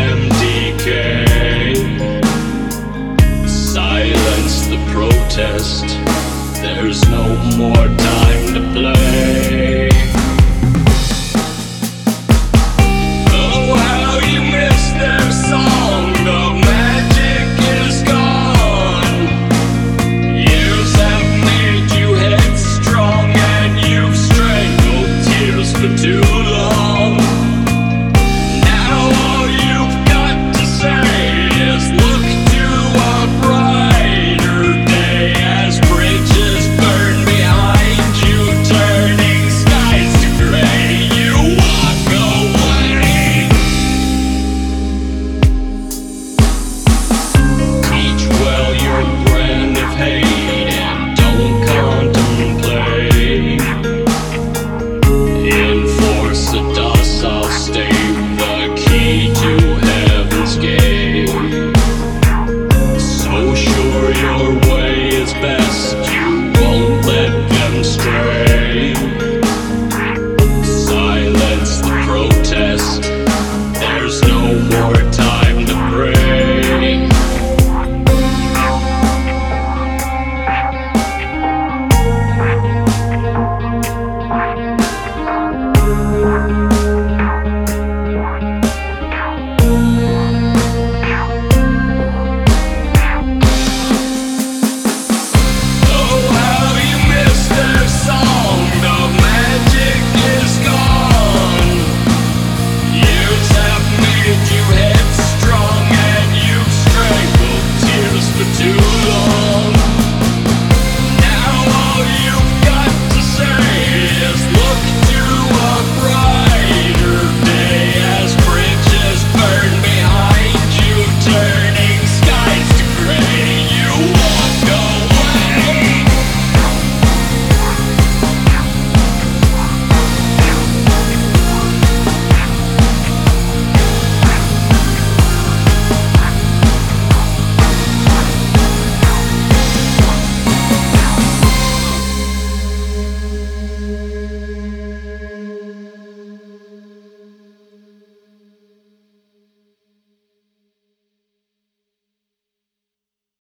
MDK. Silence the protest, there's no more time to play.